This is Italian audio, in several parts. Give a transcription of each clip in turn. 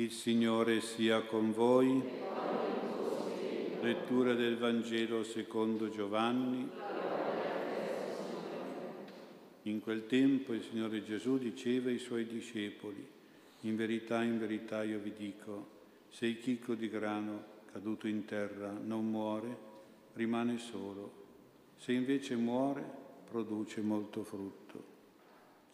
Il Signore sia con voi. Lettura del Vangelo secondo Giovanni. In quel tempo il Signore Gesù diceva ai suoi discepoli, in verità, in verità io vi dico, se il chicco di grano caduto in terra non muore, rimane solo. Se invece muore, produce molto frutto.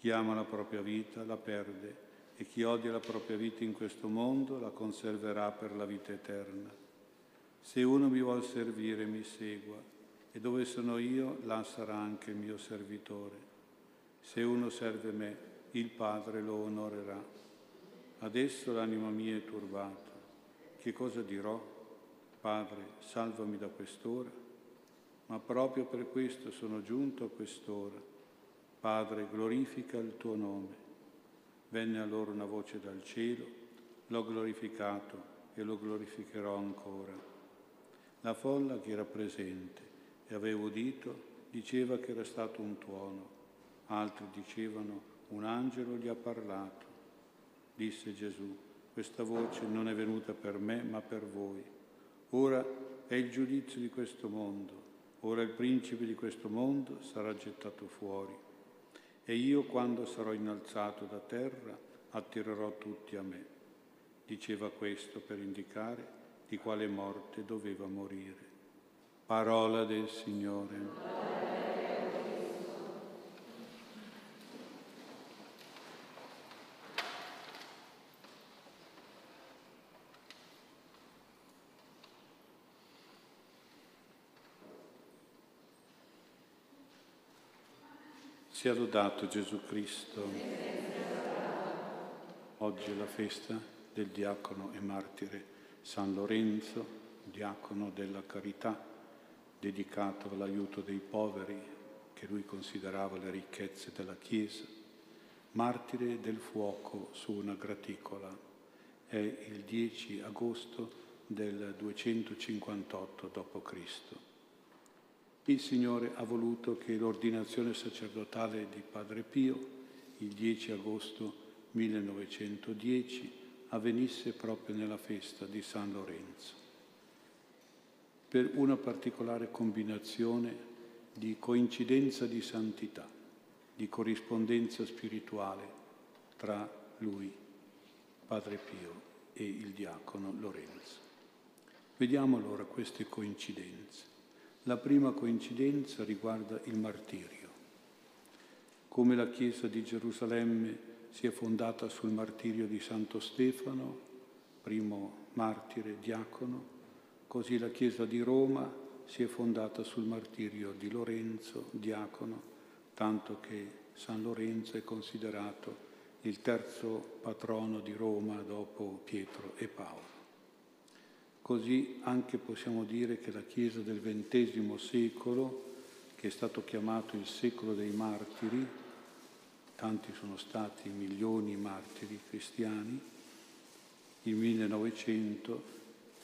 Chi ama la propria vita la perde e chi odia la propria vita in questo mondo la conserverà per la vita eterna. Se uno mi vuol servire, mi segua, e dove sono io, là sarà anche il mio servitore. Se uno serve me, il Padre lo onorerà. Adesso l'anima mia è turbata. Che cosa dirò? Padre, salvami da quest'ora. Ma proprio per questo sono giunto a quest'ora. Padre, glorifica il tuo nome. Venne allora una voce dal cielo, l'ho glorificato e lo glorificherò ancora. La folla che era presente e aveva udito diceva che era stato un tuono, altri dicevano un angelo gli ha parlato. Disse Gesù, questa voce non è venuta per me ma per voi. Ora è il giudizio di questo mondo, ora il principe di questo mondo sarà gettato fuori. E io quando sarò innalzato da terra attirerò tutti a me. Diceva questo per indicare di quale morte doveva morire. Parola del Signore. Sia lodato Gesù Cristo. Oggi è la festa del diacono e martire San Lorenzo, diacono della carità, dedicato all'aiuto dei poveri, che lui considerava le ricchezze della Chiesa, martire del fuoco su una graticola. È il 10 agosto del 258 d.C. Il Signore ha voluto che l'ordinazione sacerdotale di Padre Pio, il 10 agosto 1910, avvenisse proprio nella festa di San Lorenzo, per una particolare combinazione di coincidenza di santità, di corrispondenza spirituale tra lui, Padre Pio, e il diacono Lorenzo. Vediamo allora queste coincidenze. La prima coincidenza riguarda il martirio. Come la Chiesa di Gerusalemme si è fondata sul martirio di Santo Stefano, primo martire diacono, così la Chiesa di Roma si è fondata sul martirio di Lorenzo, diacono, tanto che San Lorenzo è considerato il terzo patrono di Roma dopo Pietro e Paolo. Così anche possiamo dire che la Chiesa del XX secolo, che è stato chiamato il secolo dei martiri, tanti sono stati milioni di martiri cristiani, il 1900,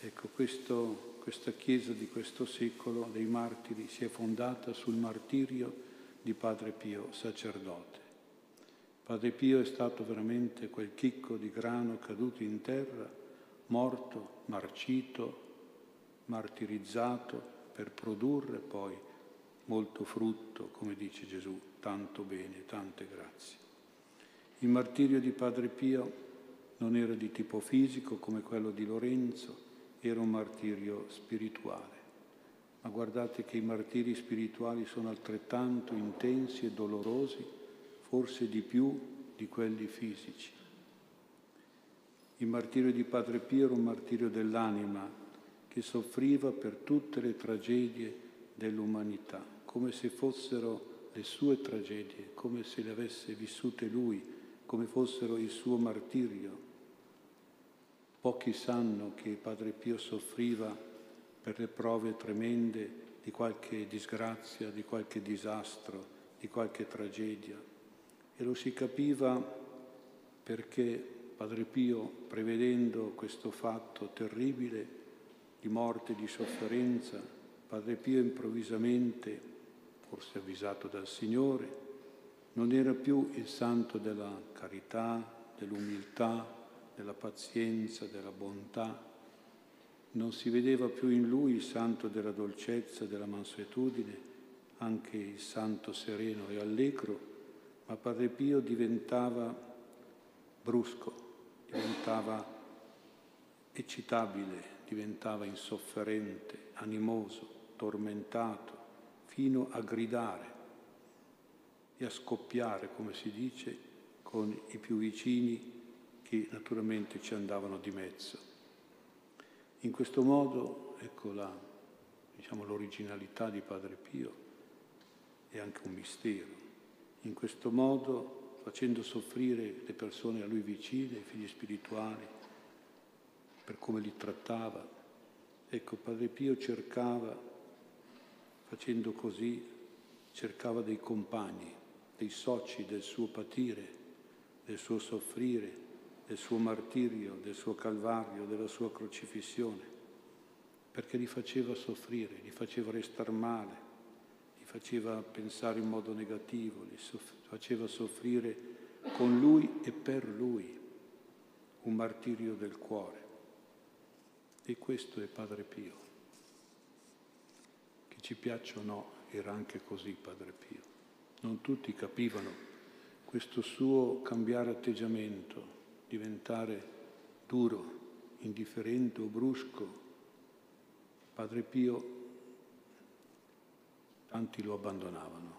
ecco questo, questa Chiesa di questo secolo dei martiri si è fondata sul martirio di Padre Pio, sacerdote. Padre Pio è stato veramente quel chicco di grano caduto in terra morto, marcito, martirizzato per produrre poi molto frutto, come dice Gesù, tanto bene, tante grazie. Il martirio di Padre Pio non era di tipo fisico come quello di Lorenzo, era un martirio spirituale. Ma guardate che i martiri spirituali sono altrettanto intensi e dolorosi, forse di più di quelli fisici. Il martirio di Padre Pio era un martirio dell'anima che soffriva per tutte le tragedie dell'umanità, come se fossero le sue tragedie, come se le avesse vissute lui, come fossero il suo martirio. Pochi sanno che Padre Pio soffriva per le prove tremende di qualche disgrazia, di qualche disastro, di qualche tragedia. E lo si capiva perché Padre Pio, prevedendo questo fatto terribile di morte, di sofferenza, Padre Pio improvvisamente, forse avvisato dal Signore, non era più il santo della carità, dell'umiltà, della pazienza, della bontà. Non si vedeva più in lui il santo della dolcezza, della mansuetudine, anche il santo sereno e allegro, ma Padre Pio diventava brusco, diventava eccitabile, diventava insofferente, animoso, tormentato, fino a gridare e a scoppiare, come si dice, con i più vicini che naturalmente ci andavano di mezzo. In questo modo, ecco la, diciamo, l'originalità di Padre Pio è anche un mistero. In questo modo, facendo soffrire le persone a lui vicine, i figli spirituali, per come li trattava, ecco, Padre Pio cercava, facendo così, cercava dei compagni, dei soci del suo patire, del suo soffrire, del suo martirio, del suo calvario, della sua crocifissione, perché li faceva soffrire, li faceva restare male, faceva pensare in modo negativo, li soff- faceva soffrire con lui e per lui, un martirio del cuore. E questo è Padre Pio. Che ci piaccia o no, era anche così Padre Pio. Non tutti capivano questo suo cambiare atteggiamento, diventare duro, indifferente o brusco. Padre Pio, tanti lo abbandonavano,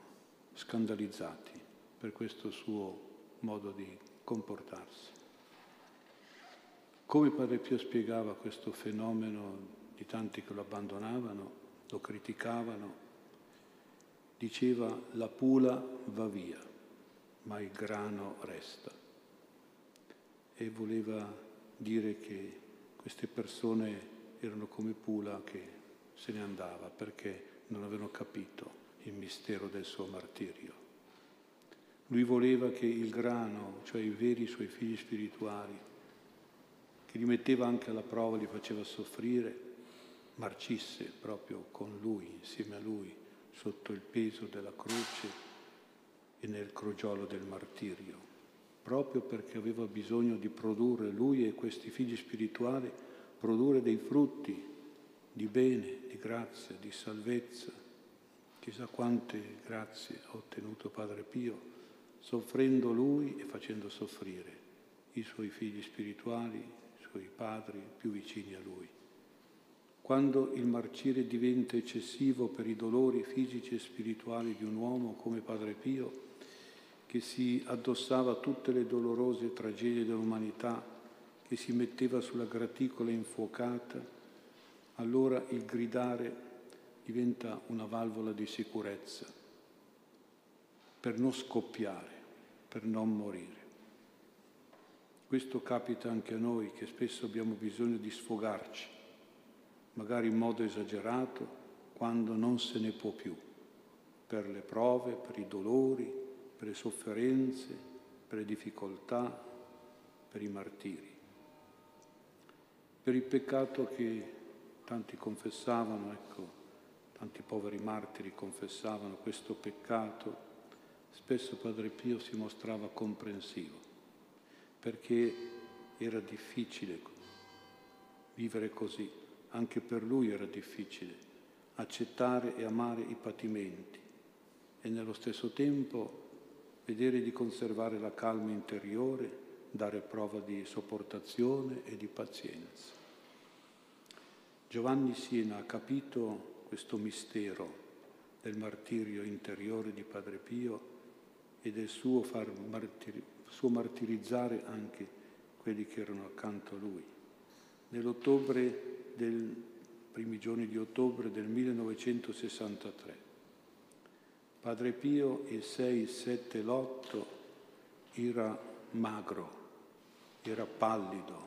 scandalizzati per questo suo modo di comportarsi. Come Padre Pio spiegava questo fenomeno di tanti che lo abbandonavano, lo criticavano, diceva la pula va via, ma il grano resta e voleva dire che queste persone erano come Pula che se ne andava perché non avevano capito il mistero del suo martirio. Lui voleva che il grano, cioè i veri suoi figli spirituali, che li metteva anche alla prova, li faceva soffrire, marcisse proprio con lui, insieme a lui, sotto il peso della croce e nel crogiolo del martirio proprio perché aveva bisogno di produrre lui e questi figli spirituali, produrre dei frutti di bene, di grazia, di salvezza. Chissà quante grazie ha ottenuto Padre Pio, soffrendo lui e facendo soffrire i suoi figli spirituali, i suoi padri più vicini a lui. Quando il marcire diventa eccessivo per i dolori fisici e spirituali di un uomo come Padre Pio, che si addossava tutte le dolorose tragedie dell'umanità, che si metteva sulla graticola infuocata, allora il gridare diventa una valvola di sicurezza per non scoppiare, per non morire. Questo capita anche a noi che spesso abbiamo bisogno di sfogarci, magari in modo esagerato, quando non se ne può più, per le prove, per i dolori, per le sofferenze, per le difficoltà, per i martiri, per il peccato che tanti confessavano, ecco, tanti poveri martiri confessavano questo peccato, spesso Padre Pio si mostrava comprensivo, perché era difficile vivere così, anche per lui era difficile accettare e amare i patimenti e nello stesso tempo vedere di conservare la calma interiore, dare prova di sopportazione e di pazienza. Giovanni Siena ha capito questo mistero del martirio interiore di Padre Pio e del suo, martiri- suo martirizzare anche quelli che erano accanto a lui. Nell'ottobre del primi giorni di ottobre del 1963 Padre Pio il 6, il 7 l'8 era magro, era pallido,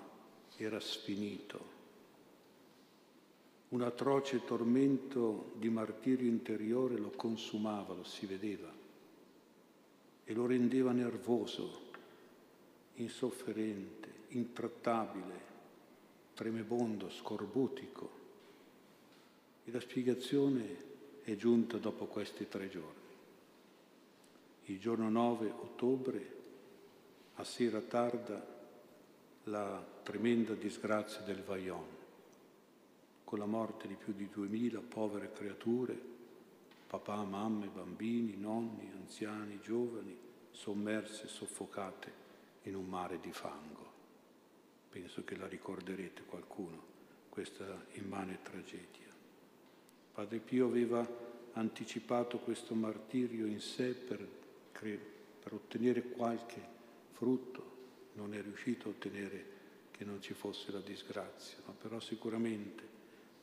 era sfinito. Un atroce tormento di martirio interiore lo consumava, lo si vedeva e lo rendeva nervoso, insofferente, intrattabile, tremebondo, scorbutico. E la spiegazione è giunta dopo questi tre giorni il giorno 9 ottobre, a sera tarda, la tremenda disgrazia del Vajont, con la morte di più di duemila povere creature, papà, mamme, bambini, nonni, anziani, giovani, sommerse, soffocate in un mare di fango. Penso che la ricorderete qualcuno, questa immane tragedia. Padre Pio aveva anticipato questo martirio in sé per, per ottenere qualche frutto, non è riuscito a ottenere che non ci fosse la disgrazia, ma però sicuramente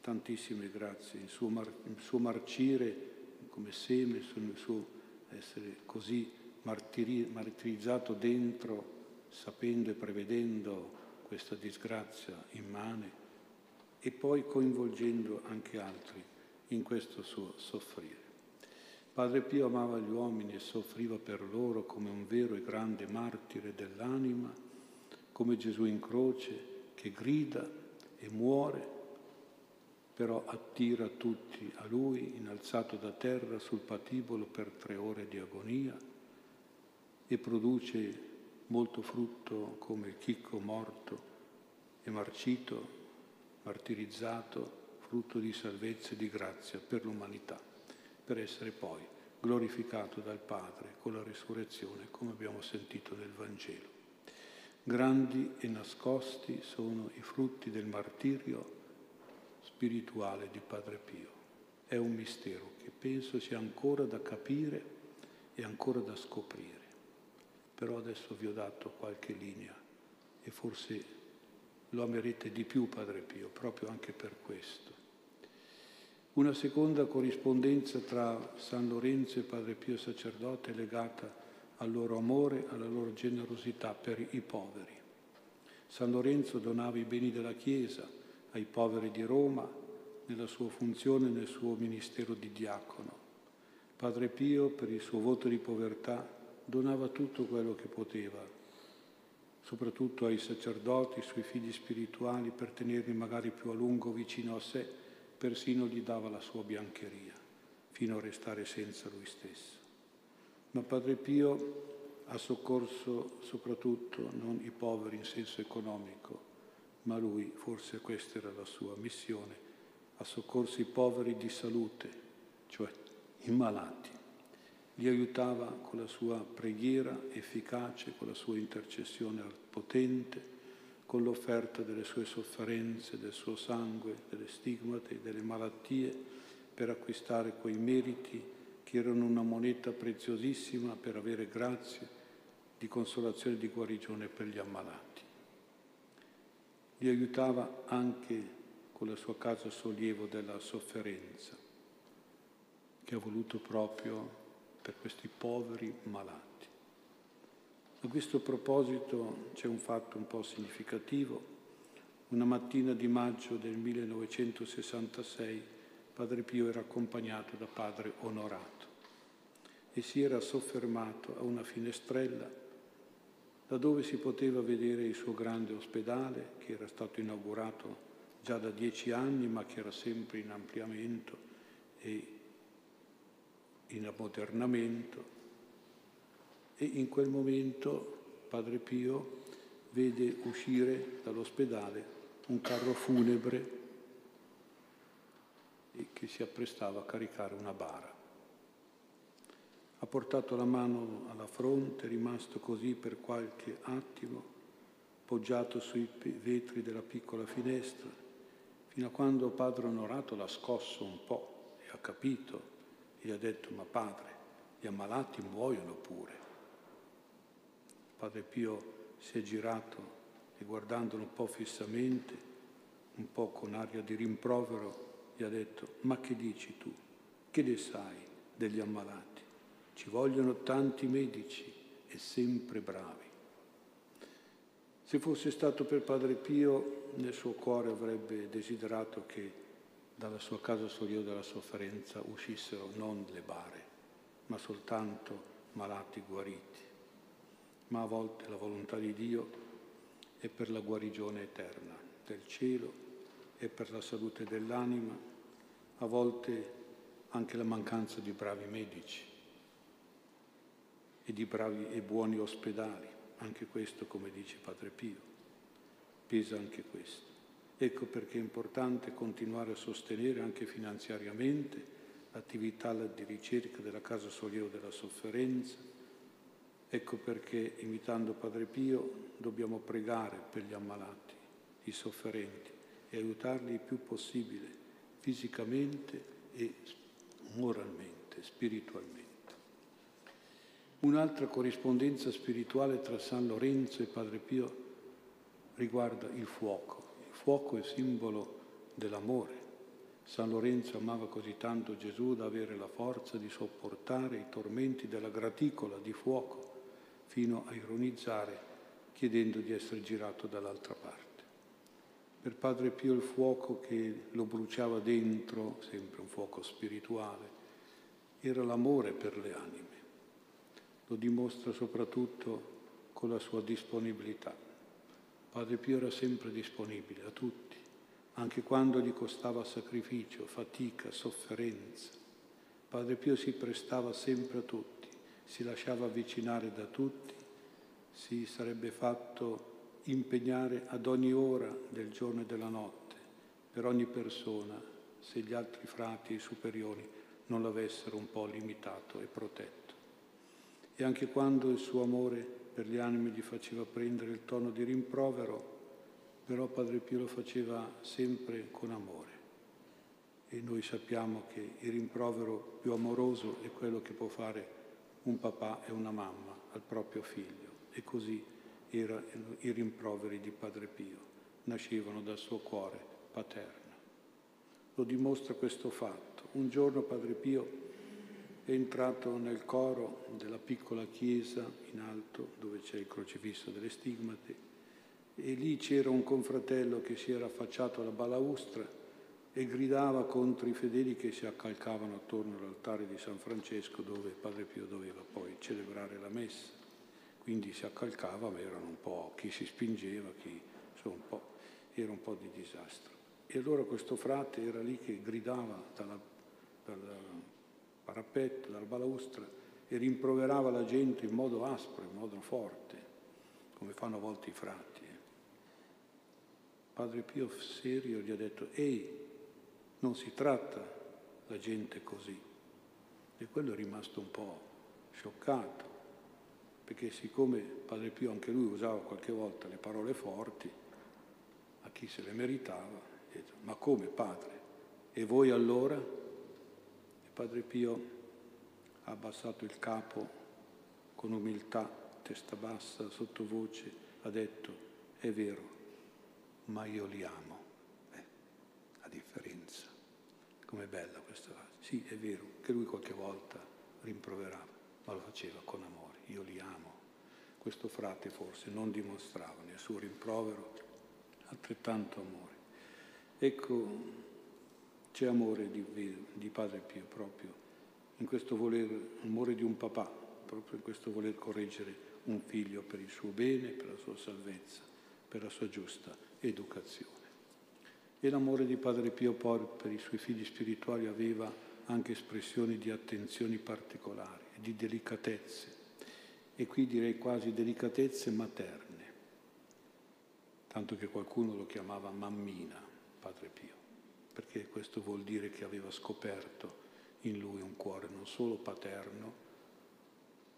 tantissime grazie, il suo, mar- il suo marcire come seme, il suo essere così martiri- martirizzato dentro, sapendo e prevedendo questa disgrazia immane e poi coinvolgendo anche altri in questo suo soffrire. Padre Pio amava gli uomini e soffriva per loro come un vero e grande martire dell'anima, come Gesù in croce che grida e muore, però attira tutti a lui, innalzato da terra sul patibolo per tre ore di agonia e produce molto frutto come il chicco morto e marcito, martirizzato, frutto di salvezza e di grazia per l'umanità per essere poi glorificato dal Padre con la risurrezione, come abbiamo sentito nel Vangelo. Grandi e nascosti sono i frutti del martirio spirituale di Padre Pio. È un mistero che penso sia ancora da capire e ancora da scoprire. Però adesso vi ho dato qualche linea e forse lo amerete di più Padre Pio, proprio anche per questo una seconda corrispondenza tra San Lorenzo e Padre Pio sacerdote è legata al loro amore, alla loro generosità per i poveri. San Lorenzo donava i beni della Chiesa ai poveri di Roma nella sua funzione nel suo ministero di diacono. Padre Pio, per il suo voto di povertà, donava tutto quello che poteva, soprattutto ai sacerdoti, ai suoi figli spirituali, per tenerli magari più a lungo vicino a sé persino gli dava la sua biancheria, fino a restare senza lui stesso. Ma Padre Pio ha soccorso soprattutto non i poveri in senso economico, ma lui, forse questa era la sua missione, ha soccorso i poveri di salute, cioè i malati. Li aiutava con la sua preghiera efficace, con la sua intercessione potente, con l'offerta delle sue sofferenze, del suo sangue, delle stigmate, delle malattie, per acquistare quei meriti che erano una moneta preziosissima per avere grazie di consolazione e di guarigione per gli ammalati. Li aiutava anche con la sua casa sollievo della sofferenza, che ha voluto proprio per questi poveri malati. A questo proposito c'è un fatto un po' significativo. Una mattina di maggio del 1966 Padre Pio era accompagnato da Padre Onorato e si era soffermato a una finestrella da dove si poteva vedere il suo grande ospedale che era stato inaugurato già da dieci anni ma che era sempre in ampliamento e in ammodernamento e in quel momento Padre Pio vede uscire dall'ospedale un carro funebre che si apprestava a caricare una bara. Ha portato la mano alla fronte, rimasto così per qualche attimo, poggiato sui vetri della piccola finestra, fino a quando Padre Onorato l'ha scosso un po' e ha capito e ha detto, ma padre, gli ammalati muoiono pure. Padre Pio si è girato e guardandolo un po' fissamente, un po' con aria di rimprovero, gli ha detto, ma che dici tu? Che ne sai degli ammalati? Ci vogliono tanti medici e sempre bravi. Se fosse stato per Padre Pio, nel suo cuore avrebbe desiderato che dalla sua casa sollievo della sofferenza uscissero non le bare, ma soltanto malati guariti ma a volte la volontà di Dio è per la guarigione eterna del cielo e per la salute dell'anima, a volte anche la mancanza di bravi medici e di bravi e buoni ospedali, anche questo come dice Padre Pio. pesa anche questo. Ecco perché è importante continuare a sostenere anche finanziariamente l'attività di ricerca della Casa Sollievo della Sofferenza. Ecco perché, imitando Padre Pio, dobbiamo pregare per gli ammalati, i sofferenti e aiutarli il più possibile, fisicamente e moralmente, spiritualmente. Un'altra corrispondenza spirituale tra San Lorenzo e Padre Pio riguarda il fuoco. Il fuoco è simbolo dell'amore. San Lorenzo amava così tanto Gesù da avere la forza di sopportare i tormenti della graticola di fuoco, fino a ironizzare chiedendo di essere girato dall'altra parte. Per Padre Pio il fuoco che lo bruciava dentro, sempre un fuoco spirituale, era l'amore per le anime. Lo dimostra soprattutto con la sua disponibilità. Padre Pio era sempre disponibile a tutti, anche quando gli costava sacrificio, fatica, sofferenza. Padre Pio si prestava sempre a tutti, si lasciava avvicinare da tutti, si sarebbe fatto impegnare ad ogni ora del giorno e della notte, per ogni persona, se gli altri frati e superiori non l'avessero un po' limitato e protetto. E anche quando il suo amore per gli animi gli faceva prendere il tono di rimprovero, però Padre Pio lo faceva sempre con amore. E noi sappiamo che il rimprovero più amoroso è quello che può fare un papà e una mamma al proprio figlio. E così erano i rimproveri di Padre Pio, nascevano dal suo cuore paterno. Lo dimostra questo fatto. Un giorno Padre Pio è entrato nel coro della piccola chiesa in alto dove c'è il crocifisso delle stigmate e lì c'era un confratello che si era affacciato alla balaustra e gridava contro i fedeli che si accalcavano attorno all'altare di San Francesco dove Padre Pio doveva poi celebrare la messa. Quindi si accalcava, ma erano un po' chi si spingeva, chi insomma, un era un po' di disastro. E allora questo frate era lì che gridava dalla, dalla parapetto, dalla balaustra e rimproverava la gente in modo aspro, in modo forte, come fanno a volte i frati. Eh. Padre Pio serio gli ha detto, ehi, non si tratta la gente così. E quello è rimasto un po' scioccato, perché siccome Padre Pio anche lui usava qualche volta le parole forti, a chi se le meritava, detto, ma come padre? E voi allora? Padre Pio ha abbassato il capo con umiltà, testa bassa, sottovoce, ha detto, è vero, ma io li amo. Eh, a differenza. Com'è bella questa frase. Sì, è vero, che lui qualche volta rimproverava, ma lo faceva con amore. Io li amo. Questo frate forse non dimostrava nel suo rimprovero altrettanto amore. Ecco, c'è amore di, di Padre Pio proprio in questo voler, amore di un papà, proprio in questo voler correggere un figlio per il suo bene, per la sua salvezza, per la sua giusta educazione. E l'amore di Padre Pio poi per i suoi figli spirituali aveva anche espressioni di attenzioni particolari, di delicatezze, e qui direi quasi delicatezze materne, tanto che qualcuno lo chiamava mammina, Padre Pio perché questo vuol dire che aveva scoperto in lui un cuore non solo paterno,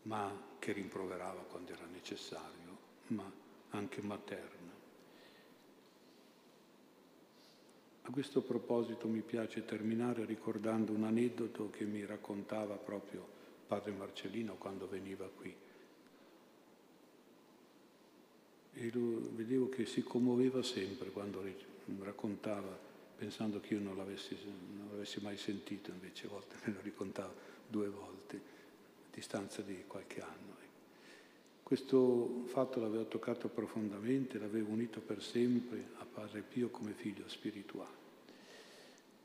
ma che rimproverava quando era necessario, ma anche materno. A questo proposito mi piace terminare ricordando un aneddoto che mi raccontava proprio padre Marcellino quando veniva qui. E vedevo che si commuoveva sempre quando raccontava pensando che io non l'avessi, non l'avessi mai sentito, invece a volte me lo raccontava due volte, a distanza di qualche anno. Questo fatto l'aveva toccato profondamente, l'aveva unito per sempre a Padre Pio come figlio spirituale.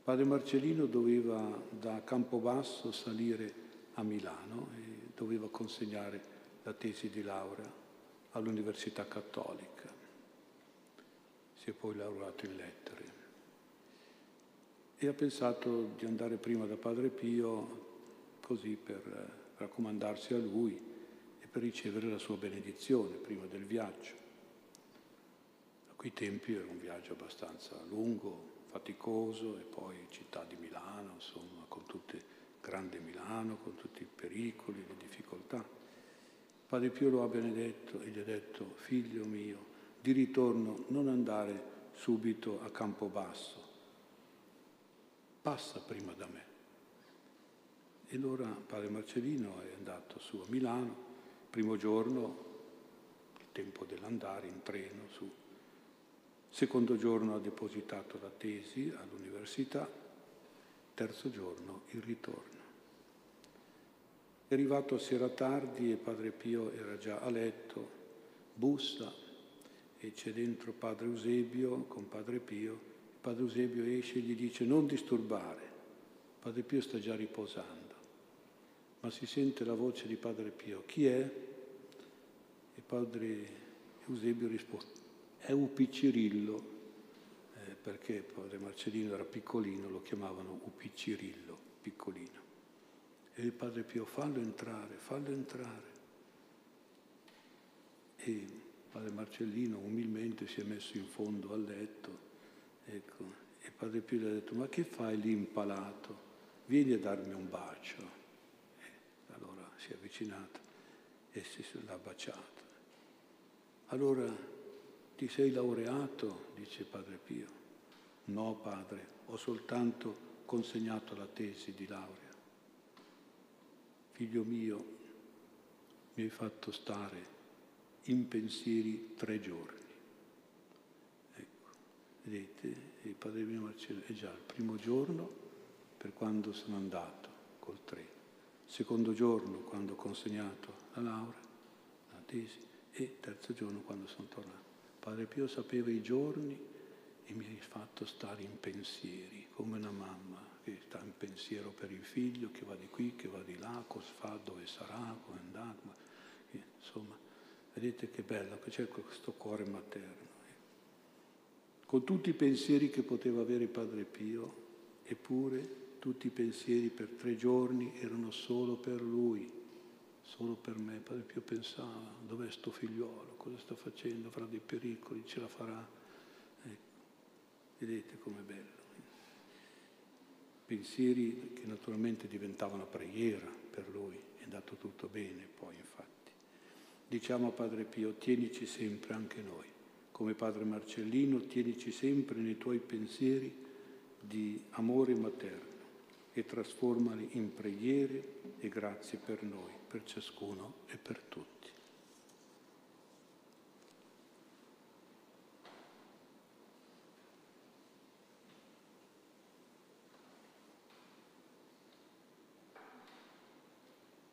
Padre Marcellino doveva da Campobasso salire a Milano e doveva consegnare la tesi di laurea all'Università Cattolica. Si è poi laureato in lettere e ha pensato di andare prima da Padre Pio così per eh, raccomandarsi a lui e per ricevere la sua benedizione prima del viaggio. quei tempi era un viaggio abbastanza lungo, faticoso e poi città di Milano, insomma, con tutte, grande Milano, con tutti i pericoli, le difficoltà. Padre Pio lo ha benedetto e gli ha detto, figlio mio, di ritorno non andare subito a Campobasso, passa prima da me. E allora padre Marcellino è andato su a Milano, primo giorno, il tempo dell'andare in treno su Secondo giorno ha depositato la tesi all'università, terzo giorno il ritorno. È arrivato a sera tardi e Padre Pio era già a letto, bussa e c'è dentro Padre Eusebio con Padre Pio. Padre Eusebio esce e gli dice non disturbare. Padre Pio sta già riposando, ma si sente la voce di Padre Pio. Chi è? E Padre Eusebio risponde è Upiccirillo, eh, perché padre Marcellino era piccolino, lo chiamavano Upiccirillo, piccolino. E il padre Pio, fallo entrare, fallo entrare. E padre Marcellino umilmente si è messo in fondo al letto, ecco, e padre Pio gli ha detto, ma che fai lì impalato? Vieni a darmi un bacio. E allora si è avvicinato e si l'ha baciato. Allora ti sei laureato, dice Padre Pio. No, padre, ho soltanto consegnato la tesi di laurea. Figlio mio, mi hai fatto stare in pensieri tre giorni. Vedete, il Padre mio Marcello è già il primo giorno per quando sono andato col treno, secondo giorno quando ho consegnato la laurea, la tesi, e terzo giorno quando sono tornato. Padre Pio sapeva i giorni e mi ha fatto stare in pensieri, come una mamma che sta in pensiero per il figlio, che va di qui, che va di là, cosa fa, dove sarà, come andato. Insomma, vedete che bello che c'è questo cuore materno. Con tutti i pensieri che poteva avere Padre Pio, eppure tutti i pensieri per tre giorni erano solo per lui solo per me. Padre Pio pensava, dov'è sto figliuolo, cosa sta facendo, avrà dei pericoli, ce la farà. Ecco. Vedete com'è bello. Pensieri che naturalmente diventavano preghiera per lui, è andato tutto bene poi infatti. Diciamo a Padre Pio, tienici sempre anche noi, come Padre Marcellino, tienici sempre nei tuoi pensieri di amore materno e trasformali in preghiere e grazie per noi per ciascuno e per tutti.